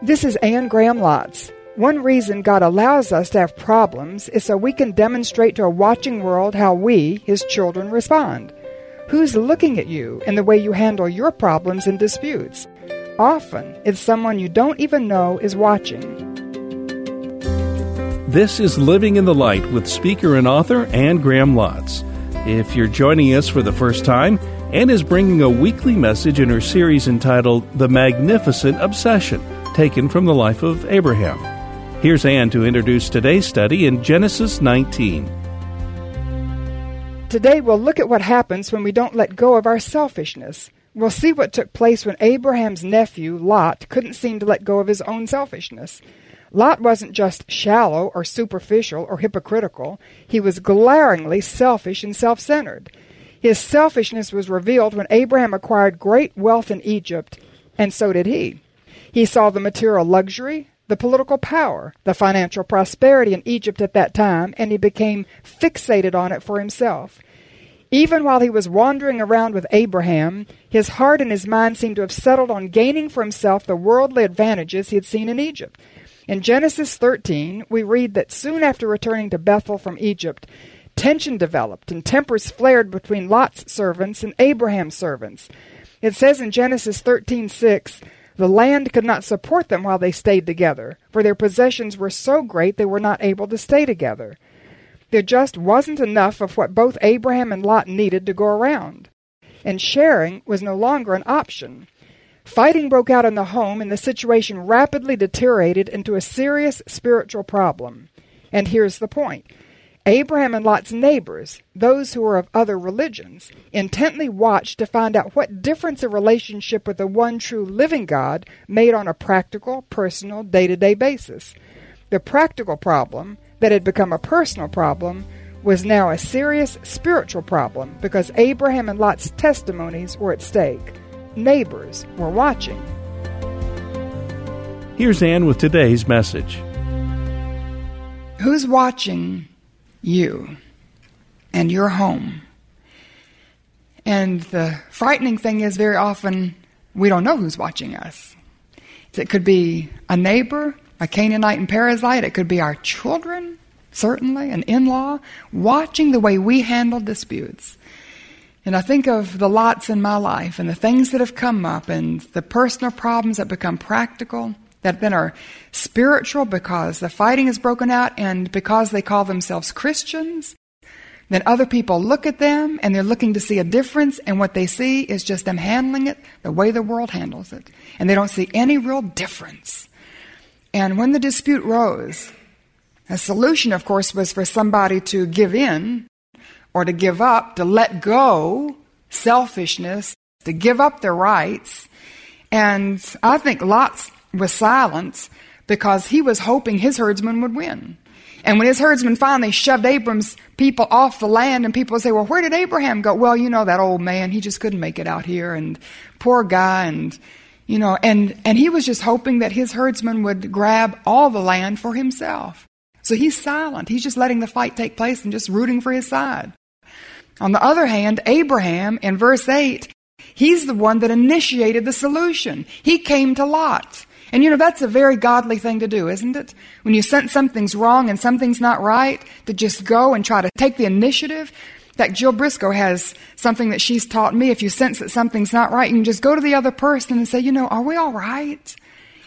This is Anne Graham Lotz. One reason God allows us to have problems is so we can demonstrate to a watching world how we, His children, respond. Who's looking at you and the way you handle your problems and disputes? Often, it's someone you don't even know is watching. This is Living in the Light with speaker and author Anne Graham Lotz. If you're joining us for the first time, Anne is bringing a weekly message in her series entitled The Magnificent Obsession, taken from the life of Abraham. Here's Anne to introduce today's study in Genesis 19. Today we'll look at what happens when we don't let go of our selfishness. We'll see what took place when Abraham's nephew, Lot, couldn't seem to let go of his own selfishness. Lot wasn't just shallow or superficial or hypocritical, he was glaringly selfish and self centered. His selfishness was revealed when Abraham acquired great wealth in Egypt, and so did he. He saw the material luxury, the political power, the financial prosperity in Egypt at that time, and he became fixated on it for himself. Even while he was wandering around with Abraham, his heart and his mind seemed to have settled on gaining for himself the worldly advantages he had seen in Egypt. In Genesis 13, we read that soon after returning to Bethel from Egypt, tension developed and tempers flared between Lot's servants and Abraham's servants. It says in Genesis 13:6, the land could not support them while they stayed together, for their possessions were so great they were not able to stay together. There just wasn't enough of what both Abraham and Lot needed to go around. And sharing was no longer an option. Fighting broke out in the home, and the situation rapidly deteriorated into a serious spiritual problem. And here's the point Abraham and Lot's neighbors, those who were of other religions, intently watched to find out what difference a relationship with the one true living God made on a practical, personal, day to day basis. The practical problem, that had become a personal problem, was now a serious spiritual problem because Abraham and Lot's testimonies were at stake. Neighbors were watching. Here's Anne with today's message. Who's watching you and your home. And the frightening thing is, very often we don't know who's watching us. It could be a neighbor, a Canaanite and Perizzite. It could be our children, certainly, an in law, watching the way we handle disputes. And I think of the lots in my life and the things that have come up and the personal problems that become practical that then are spiritual because the fighting has broken out and because they call themselves Christians. Then other people look at them and they're looking to see a difference, and what they see is just them handling it the way the world handles it. And they don't see any real difference. And when the dispute rose, a solution, of course, was for somebody to give in or to give up, to let go selfishness, to give up their rights. And I think Lot's was silence because he was hoping his herdsmen would win. And when his herdsmen finally shoved Abram's people off the land, and people would say, Well, where did Abraham go? Well, you know, that old man, he just couldn't make it out here, and poor guy, and, you know, and, and he was just hoping that his herdsmen would grab all the land for himself. So he's silent. He's just letting the fight take place and just rooting for his side. On the other hand, Abraham, in verse 8, he's the one that initiated the solution. He came to Lot. And you know, that's a very godly thing to do, isn't it? When you sense something's wrong and something's not right, to just go and try to take the initiative. That Jill Briscoe has something that she's taught me. If you sense that something's not right, you can just go to the other person and say, you know, are we all right?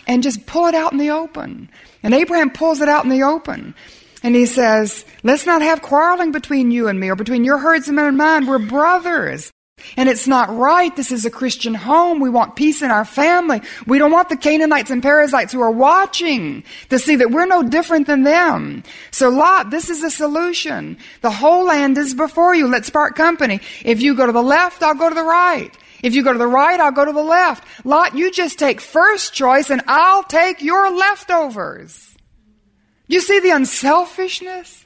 And just pull it out in the open. And Abraham pulls it out in the open. And he says, let's not have quarreling between you and me or between your herdsmen and mine. We're brothers. And it's not right. This is a Christian home. We want peace in our family. We don't want the Canaanites and Perizzites who are watching to see that we're no different than them. So Lot, this is a solution. The whole land is before you. Let's part company. If you go to the left, I'll go to the right. If you go to the right, I'll go to the left. Lot, you just take first choice and I'll take your leftovers. You see the unselfishness?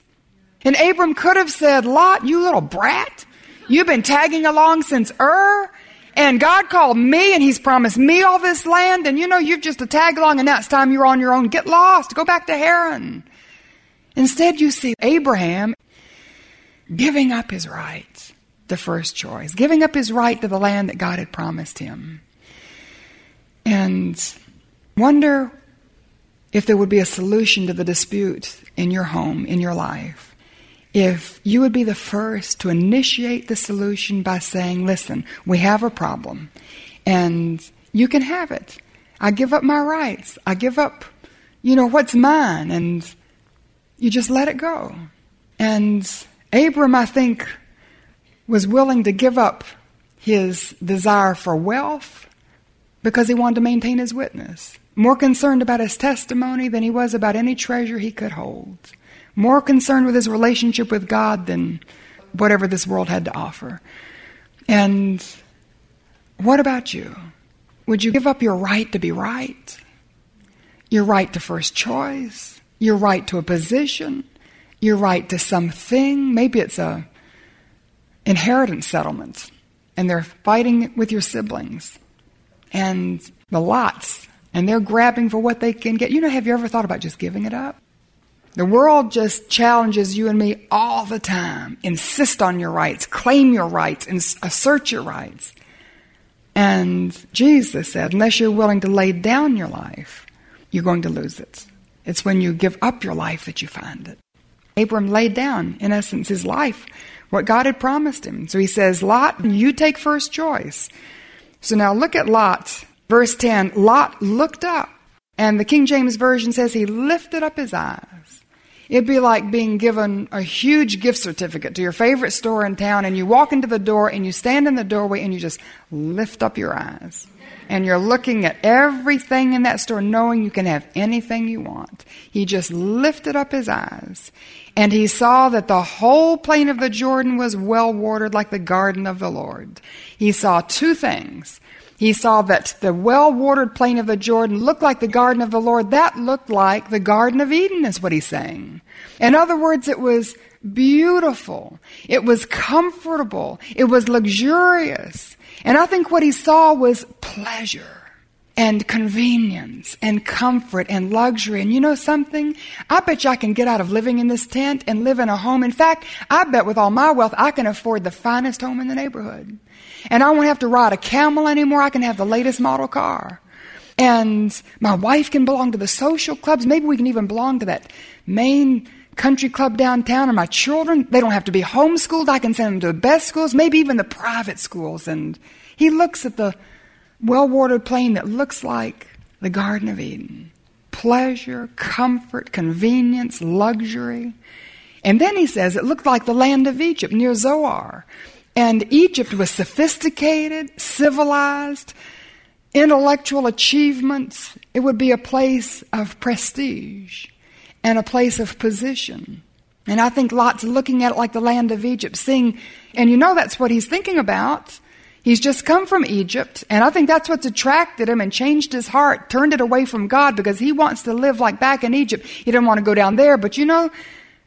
And Abram could have said, Lot, you little brat. You've been tagging along since Ur, and God called me and He's promised me all this land, and you know you've just a tag along and now it's time you're on your own. Get lost. Go back to Haran. Instead, you see Abraham giving up his right, the first choice, giving up his right to the land that God had promised him. And wonder if there would be a solution to the dispute in your home, in your life, if you would be the first to initiate the solution by saying, listen, we have a problem and you can have it. I give up my rights. I give up, you know, what's mine and you just let it go. And Abram, I think, was willing to give up his desire for wealth because he wanted to maintain his witness. More concerned about his testimony than he was about any treasure he could hold more concerned with his relationship with God than whatever this world had to offer. And what about you? Would you give up your right to be right? Your right to first choice? Your right to a position? Your right to something? Maybe it's a inheritance settlement and they're fighting with your siblings and the lots and they're grabbing for what they can get. You know, have you ever thought about just giving it up? The world just challenges you and me all the time. Insist on your rights, claim your rights, and assert your rights. And Jesus said, unless you're willing to lay down your life, you're going to lose it. It's when you give up your life that you find it. Abram laid down, in essence, his life, what God had promised him. So he says, Lot, you take first choice. So now look at Lot. Verse 10 Lot looked up, and the King James Version says he lifted up his eyes. It'd be like being given a huge gift certificate to your favorite store in town, and you walk into the door and you stand in the doorway and you just lift up your eyes. And you're looking at everything in that store, knowing you can have anything you want. He just lifted up his eyes, and he saw that the whole plain of the Jordan was well watered like the garden of the Lord. He saw two things he saw that the well watered plain of the Jordan looked like the garden of the Lord. That looked like the Garden of Eden, is what he's saying. In other words, it was beautiful. It was comfortable. It was luxurious. And I think what he saw was pleasure and convenience and comfort and luxury. And you know something? I bet you I can get out of living in this tent and live in a home. In fact, I bet with all my wealth, I can afford the finest home in the neighborhood. And I won't have to ride a camel anymore. I can have the latest model car. And my wife can belong to the social clubs. Maybe we can even belong to that main country club downtown. And my children, they don't have to be homeschooled. I can send them to the best schools, maybe even the private schools. And he looks at the well watered plain that looks like the Garden of Eden pleasure, comfort, convenience, luxury. And then he says it looked like the land of Egypt near Zoar. And Egypt was sophisticated, civilized, intellectual achievements. It would be a place of prestige and a place of position. And I think Lot's looking at it like the land of Egypt, seeing, and you know that's what he's thinking about. He's just come from Egypt, and I think that's what's attracted him and changed his heart, turned it away from God because he wants to live like back in Egypt. He didn't want to go down there, but you know,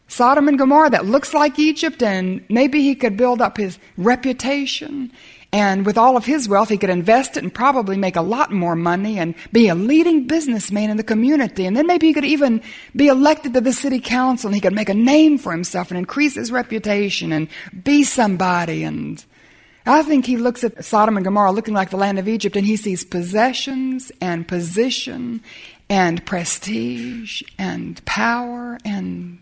Sodom and Gomorrah that looks like Egypt, and maybe he could build up his reputation. And with all of his wealth, he could invest it and probably make a lot more money and be a leading businessman in the community. And then maybe he could even be elected to the city council and he could make a name for himself and increase his reputation and be somebody. And I think he looks at Sodom and Gomorrah looking like the land of Egypt and he sees possessions and position and prestige and power and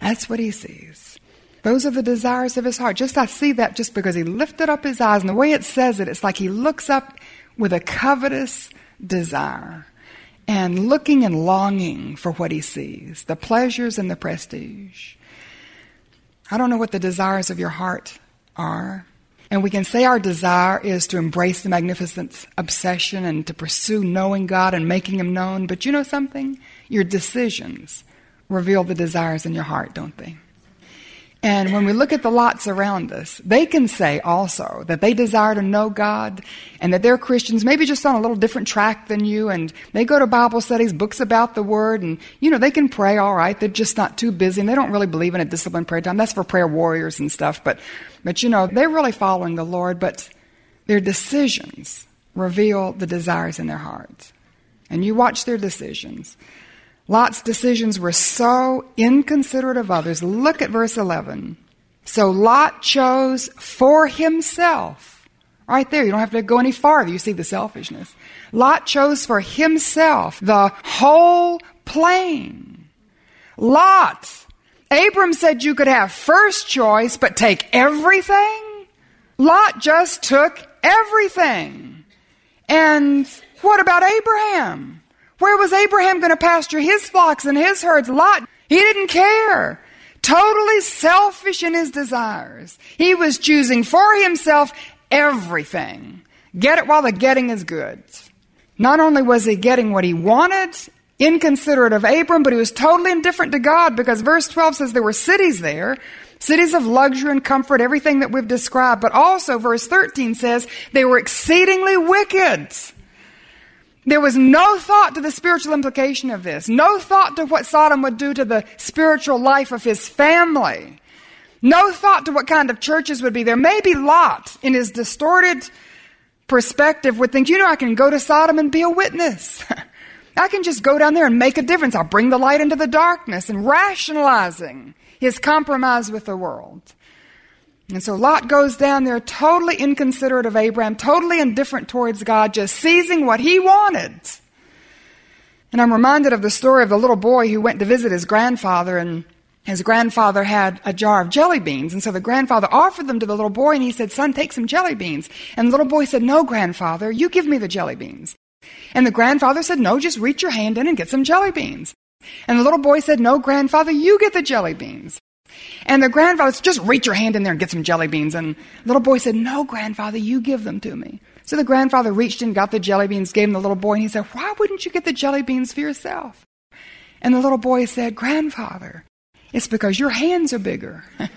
that's what he sees. Those are the desires of his heart. Just I see that just because he lifted up his eyes, and the way it says it, it's like he looks up with a covetous desire and looking and longing for what he sees the pleasures and the prestige. I don't know what the desires of your heart are. And we can say our desire is to embrace the magnificent obsession and to pursue knowing God and making Him known. But you know something? Your decisions reveal the desires in your heart, don't they? And when we look at the lots around us, they can say also that they desire to know God and that they're Christians, maybe just on a little different track than you, and they go to Bible studies, books about the Word, and, you know, they can pray all right. They're just not too busy, and they don't really believe in a disciplined prayer time. That's for prayer warriors and stuff, but, but, you know, they're really following the Lord, but their decisions reveal the desires in their hearts. And you watch their decisions. Lot's decisions were so inconsiderate of others. Look at verse 11. So Lot chose for himself. Right there, you don't have to go any farther. You see the selfishness. Lot chose for himself the whole plain. Lot. Abram said you could have first choice, but take everything? Lot just took everything. And what about Abraham? Where was Abraham going to pasture his flocks and his herds? Lot, he didn't care. Totally selfish in his desires. He was choosing for himself everything. Get it while the getting is good. Not only was he getting what he wanted, inconsiderate of Abram, but he was totally indifferent to God because verse 12 says there were cities there, cities of luxury and comfort, everything that we've described. But also verse 13 says they were exceedingly wicked. There was no thought to the spiritual implication of this, no thought to what Sodom would do to the spiritual life of his family, no thought to what kind of churches would be there. Maybe Lot, in his distorted perspective, would think, you know, I can go to Sodom and be a witness. I can just go down there and make a difference. I'll bring the light into the darkness and rationalizing his compromise with the world. And so Lot goes down there totally inconsiderate of Abraham, totally indifferent towards God, just seizing what he wanted. And I'm reminded of the story of the little boy who went to visit his grandfather and his grandfather had a jar of jelly beans. And so the grandfather offered them to the little boy and he said, son, take some jelly beans. And the little boy said, no, grandfather, you give me the jelly beans. And the grandfather said, no, just reach your hand in and get some jelly beans. And the little boy said, no, grandfather, you get the jelly beans. And the grandfather said, just reach your hand in there and get some jelly beans. And the little boy said, no, grandfather, you give them to me. So the grandfather reached in, got the jelly beans, gave them the little boy, and he said, why wouldn't you get the jelly beans for yourself? And the little boy said, grandfather, it's because your hands are bigger.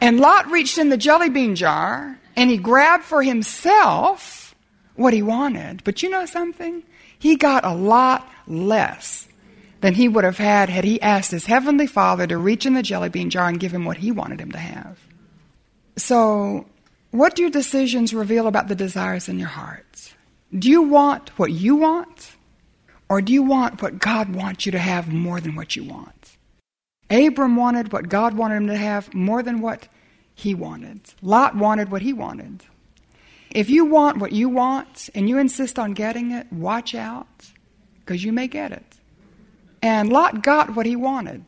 and Lot reached in the jelly bean jar and he grabbed for himself what he wanted. But you know something? He got a lot less than he would have had had he asked his heavenly father to reach in the jelly bean jar and give him what he wanted him to have. So, what do your decisions reveal about the desires in your hearts? Do you want what you want? Or do you want what God wants you to have more than what you want? Abram wanted what God wanted him to have more than what he wanted. Lot wanted what he wanted. If you want what you want and you insist on getting it, watch out, because you may get it. And Lot got what he wanted.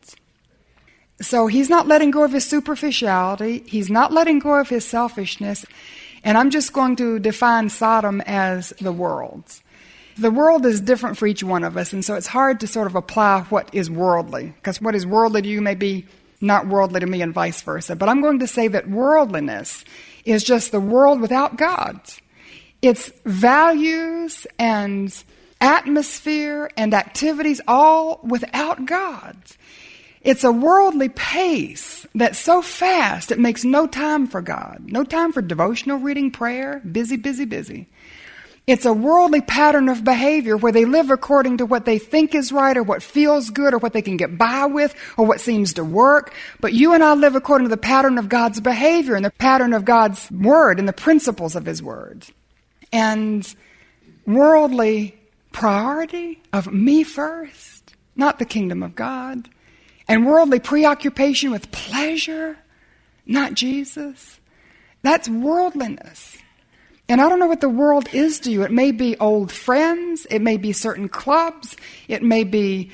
So he's not letting go of his superficiality, he's not letting go of his selfishness. And I'm just going to define Sodom as the world. The world is different for each one of us, and so it's hard to sort of apply what is worldly, because what is worldly to you may be not worldly to me, and vice versa. But I'm going to say that worldliness is just the world without God. It's values and atmosphere and activities all without God. It's a worldly pace that's so fast it makes no time for God, no time for devotional reading, prayer, busy, busy, busy. It's a worldly pattern of behavior where they live according to what they think is right or what feels good or what they can get by with or what seems to work. But you and I live according to the pattern of God's behavior and the pattern of God's word and the principles of His word. And worldly priority of me first, not the kingdom of God. And worldly preoccupation with pleasure, not Jesus. That's worldliness. And I don't know what the world is to you. It may be old friends, it may be certain clubs, it may be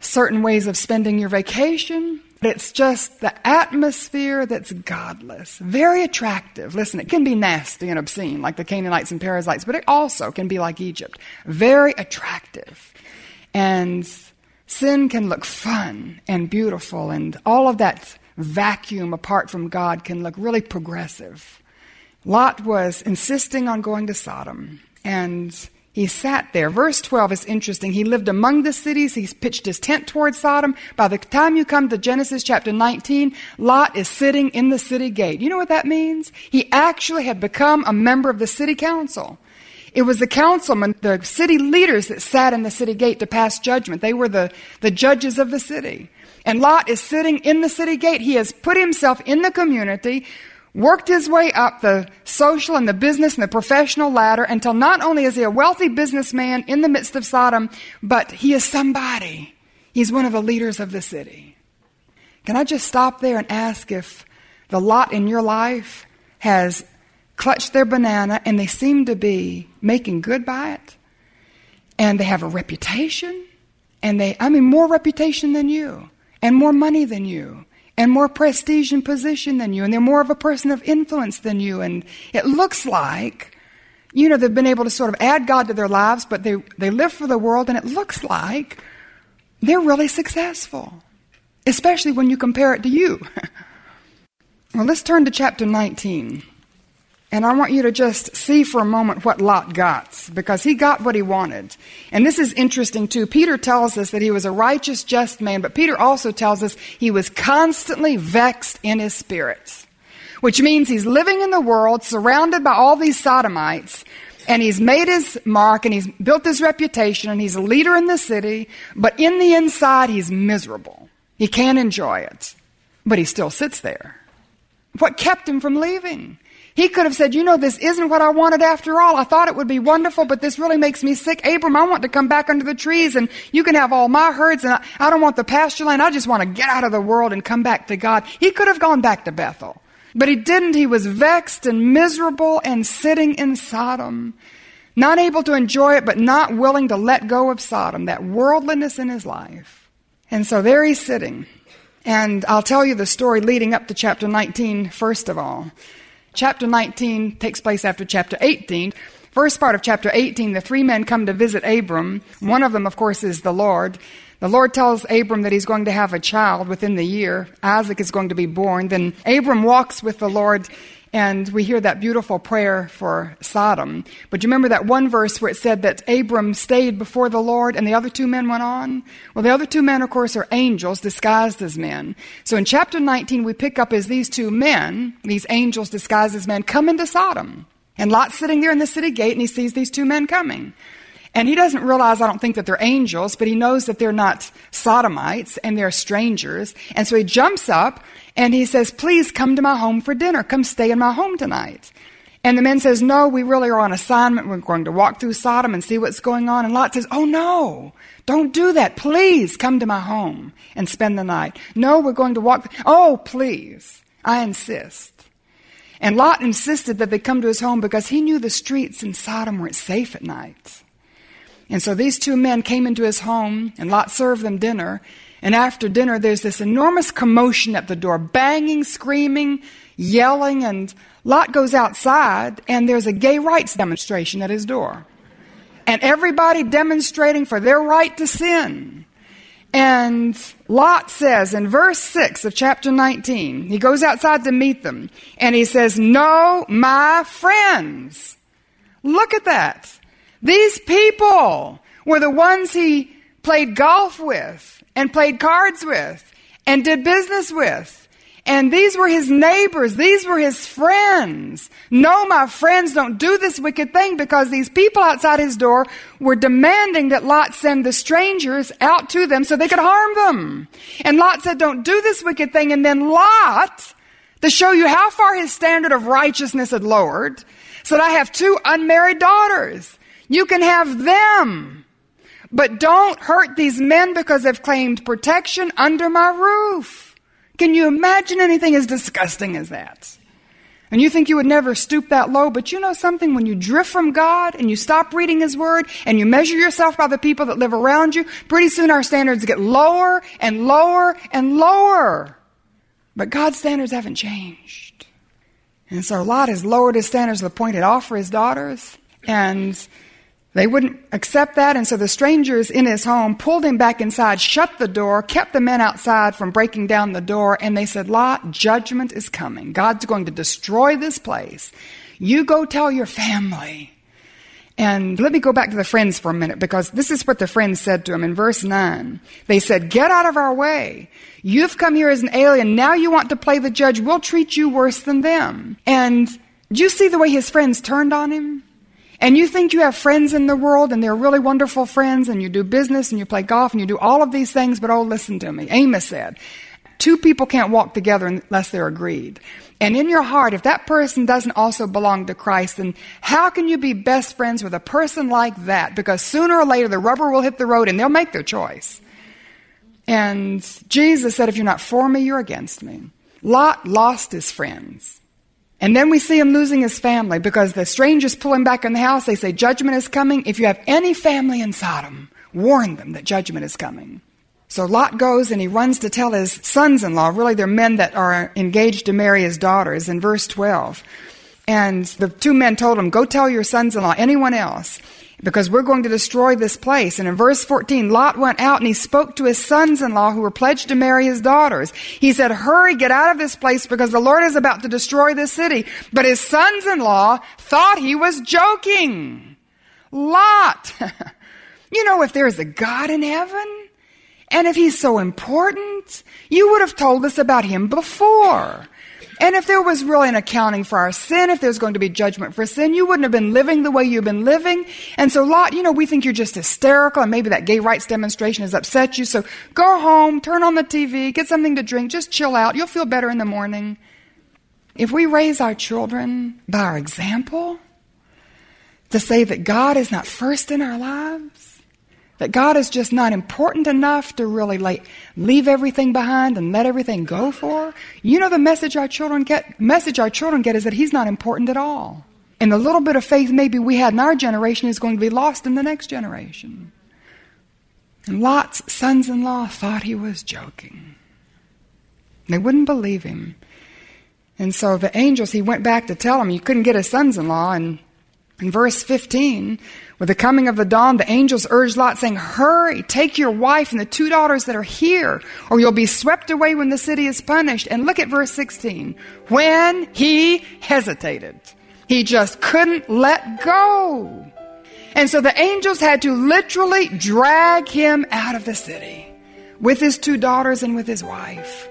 certain ways of spending your vacation. But it's just the atmosphere that's godless. Very attractive. Listen, it can be nasty and obscene, like the Canaanites and Perizzites, but it also can be like Egypt. Very attractive. And sin can look fun and beautiful, and all of that vacuum apart from God can look really progressive. Lot was insisting on going to Sodom, and he sat there. Verse 12 is interesting. He lived among the cities. He pitched his tent toward Sodom. By the time you come to Genesis chapter 19, Lot is sitting in the city gate. You know what that means? He actually had become a member of the city council. It was the councilmen, the city leaders that sat in the city gate to pass judgment. They were the, the judges of the city. And Lot is sitting in the city gate. He has put himself in the community worked his way up the social and the business and the professional ladder until not only is he a wealthy businessman in the midst of Sodom, but he is somebody. He's one of the leaders of the city. Can I just stop there and ask if the lot in your life has clutched their banana and they seem to be making good by it? And they have a reputation And they, I mean, more reputation than you, and more money than you, and more prestige and position than you, and they're more of a person of influence than you. And it looks like, you know, they've been able to sort of add God to their lives, but they, they live for the world, and it looks like they're really successful, especially when you compare it to you. well, let's turn to chapter 19. And I want you to just see for a moment what Lot got, because he got what he wanted. And this is interesting too. Peter tells us that he was a righteous, just man, but Peter also tells us he was constantly vexed in his spirits, which means he's living in the world surrounded by all these sodomites, and he's made his mark and he's built his reputation and he's a leader in the city, but in the inside he's miserable. He can't enjoy it, but he still sits there. What kept him from leaving? He could have said, You know, this isn't what I wanted after all. I thought it would be wonderful, but this really makes me sick. Abram, I want to come back under the trees and you can have all my herds and I, I don't want the pasture land. I just want to get out of the world and come back to God. He could have gone back to Bethel. But he didn't. He was vexed and miserable and sitting in Sodom. Not able to enjoy it, but not willing to let go of Sodom, that worldliness in his life. And so there he's sitting. And I'll tell you the story leading up to chapter 19, first of all. Chapter 19 takes place after chapter 18. First part of chapter 18, the three men come to visit Abram. One of them, of course, is the Lord. The Lord tells Abram that he's going to have a child within the year. Isaac is going to be born. Then Abram walks with the Lord and we hear that beautiful prayer for Sodom. But you remember that one verse where it said that Abram stayed before the Lord and the other two men went on? Well, the other two men, of course, are angels disguised as men. So in chapter 19, we pick up as these two men, these angels disguised as men, come into Sodom. And Lot's sitting there in the city gate and he sees these two men coming. And he doesn't realize, I don't think that they're angels, but he knows that they're not sodomites and they're strangers. And so he jumps up and he says, Please come to my home for dinner. Come stay in my home tonight. And the man says, No, we really are on assignment. We're going to walk through Sodom and see what's going on. And Lot says, Oh no, don't do that. Please come to my home and spend the night. No, we're going to walk. Oh, please. I insist. And Lot insisted that they come to his home because he knew the streets in Sodom weren't safe at night. And so these two men came into his home, and Lot served them dinner. And after dinner, there's this enormous commotion at the door banging, screaming, yelling. And Lot goes outside, and there's a gay rights demonstration at his door. And everybody demonstrating for their right to sin. And Lot says in verse 6 of chapter 19, he goes outside to meet them, and he says, No, my friends. Look at that. These people were the ones he played golf with and played cards with and did business with. And these were his neighbors. These were his friends. No, my friends, don't do this wicked thing because these people outside his door were demanding that Lot send the strangers out to them so they could harm them. And Lot said, don't do this wicked thing. And then Lot, to show you how far his standard of righteousness had lowered, said, I have two unmarried daughters. You can have them. But don't hurt these men because they've claimed protection under my roof. Can you imagine anything as disgusting as that? And you think you would never stoop that low, but you know something? When you drift from God and you stop reading His Word and you measure yourself by the people that live around you, pretty soon our standards get lower and lower and lower. But God's standards haven't changed. And so Lot has lowered his standards to the point he'd offer his daughters. And they wouldn't accept that, and so the strangers in his home pulled him back inside, shut the door, kept the men outside from breaking down the door, and they said, Lot, judgment is coming. God's going to destroy this place. You go tell your family. And let me go back to the friends for a minute because this is what the friends said to him in verse 9. They said, Get out of our way. You've come here as an alien. Now you want to play the judge. We'll treat you worse than them. And do you see the way his friends turned on him? And you think you have friends in the world and they're really wonderful friends and you do business and you play golf and you do all of these things, but oh, listen to me. Amos said, two people can't walk together unless they're agreed. And in your heart, if that person doesn't also belong to Christ, then how can you be best friends with a person like that? Because sooner or later the rubber will hit the road and they'll make their choice. And Jesus said, if you're not for me, you're against me. Lot lost his friends. And then we see him losing his family because the strangers pull him back in the house. They say, Judgment is coming. If you have any family in Sodom, warn them that judgment is coming. So Lot goes and he runs to tell his sons in law, really they're men that are engaged to marry his daughters, in verse 12. And the two men told him, Go tell your sons in law, anyone else, because we're going to destroy this place. And in verse 14, Lot went out and he spoke to his sons in law who were pledged to marry his daughters. He said, Hurry, get out of this place because the Lord is about to destroy this city. But his sons in law thought he was joking. Lot! you know, if there's a God in heaven, and if he's so important, you would have told us about him before. And if there was really an accounting for our sin, if there's going to be judgment for sin, you wouldn't have been living the way you've been living. And so Lot, you know, we think you're just hysterical and maybe that gay rights demonstration has upset you. So go home, turn on the TV, get something to drink, just chill out. You'll feel better in the morning. If we raise our children by our example, to say that God is not first in our lives, that God is just not important enough to really like leave everything behind and let everything go for. You know the message our children get message our children get is that he's not important at all. And the little bit of faith maybe we had in our generation is going to be lost in the next generation. And Lot's sons in law thought he was joking. They wouldn't believe him. And so the angels, he went back to tell him you couldn't get his sons in law. And in verse 15, with the coming of the dawn, the angels urged Lot, saying, Hurry, take your wife and the two daughters that are here, or you'll be swept away when the city is punished. And look at verse 16. When he hesitated, he just couldn't let go. And so the angels had to literally drag him out of the city with his two daughters and with his wife.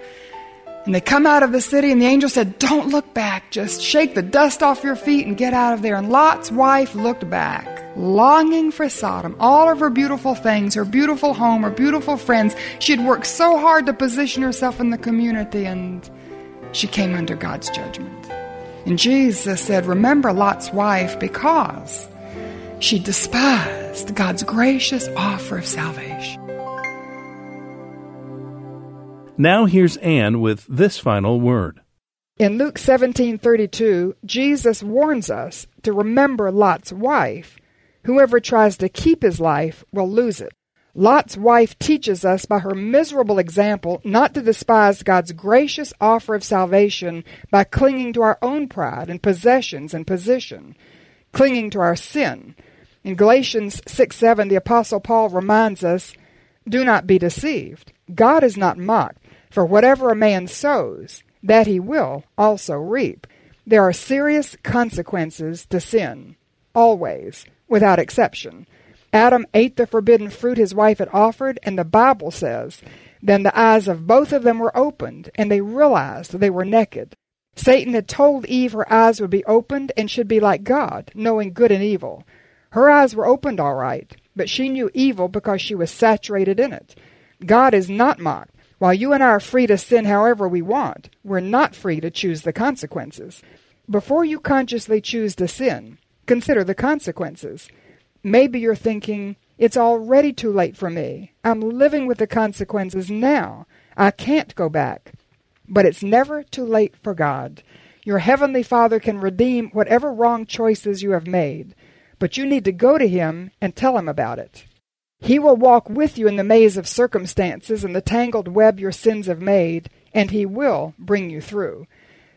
And they come out of the city, and the angel said, Don't look back. Just shake the dust off your feet and get out of there. And Lot's wife looked back, longing for Sodom, all of her beautiful things, her beautiful home, her beautiful friends. She had worked so hard to position herself in the community, and she came under God's judgment. And Jesus said, Remember Lot's wife because she despised God's gracious offer of salvation. Now here's Anne with this final word. In Luke 17:32, Jesus warns us to remember Lot's wife. Whoever tries to keep his life will lose it. Lot's wife teaches us by her miserable example not to despise God's gracious offer of salvation by clinging to our own pride and possessions and position, clinging to our sin. In Galatians 6 7, the Apostle Paul reminds us, Do not be deceived. God is not mocked. For whatever a man sows, that he will also reap. There are serious consequences to sin, always, without exception. Adam ate the forbidden fruit his wife had offered, and the Bible says, Then the eyes of both of them were opened, and they realized they were naked. Satan had told Eve her eyes would be opened and should be like God, knowing good and evil. Her eyes were opened all right, but she knew evil because she was saturated in it. God is not mocked. While you and I are free to sin however we want, we're not free to choose the consequences. Before you consciously choose to sin, consider the consequences. Maybe you're thinking, it's already too late for me. I'm living with the consequences now. I can't go back. But it's never too late for God. Your Heavenly Father can redeem whatever wrong choices you have made, but you need to go to Him and tell Him about it. He will walk with you in the maze of circumstances and the tangled web your sins have made, and he will bring you through.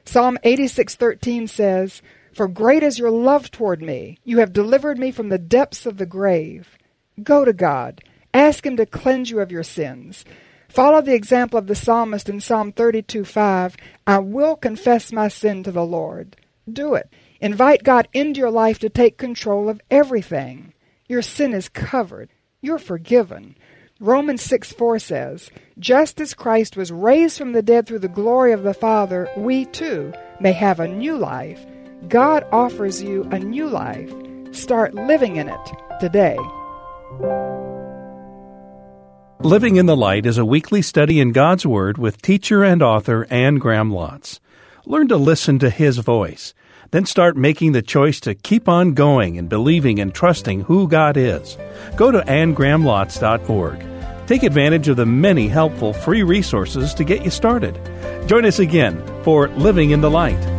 Psalm 86:13 says, "For great is your love toward me; you have delivered me from the depths of the grave." Go to God. Ask him to cleanse you of your sins. Follow the example of the psalmist in Psalm 32:5, "I will confess my sin to the Lord." Do it. Invite God into your life to take control of everything. Your sin is covered you're forgiven. Romans 6 4 says, Just as Christ was raised from the dead through the glory of the Father, we too may have a new life. God offers you a new life. Start living in it today. Living in the Light is a weekly study in God's Word with teacher and author Anne Graham Lotz. Learn to listen to His voice then start making the choice to keep on going and believing and trusting who God is. Go to annegrahamlotz.org. Take advantage of the many helpful free resources to get you started. Join us again for Living in the Light.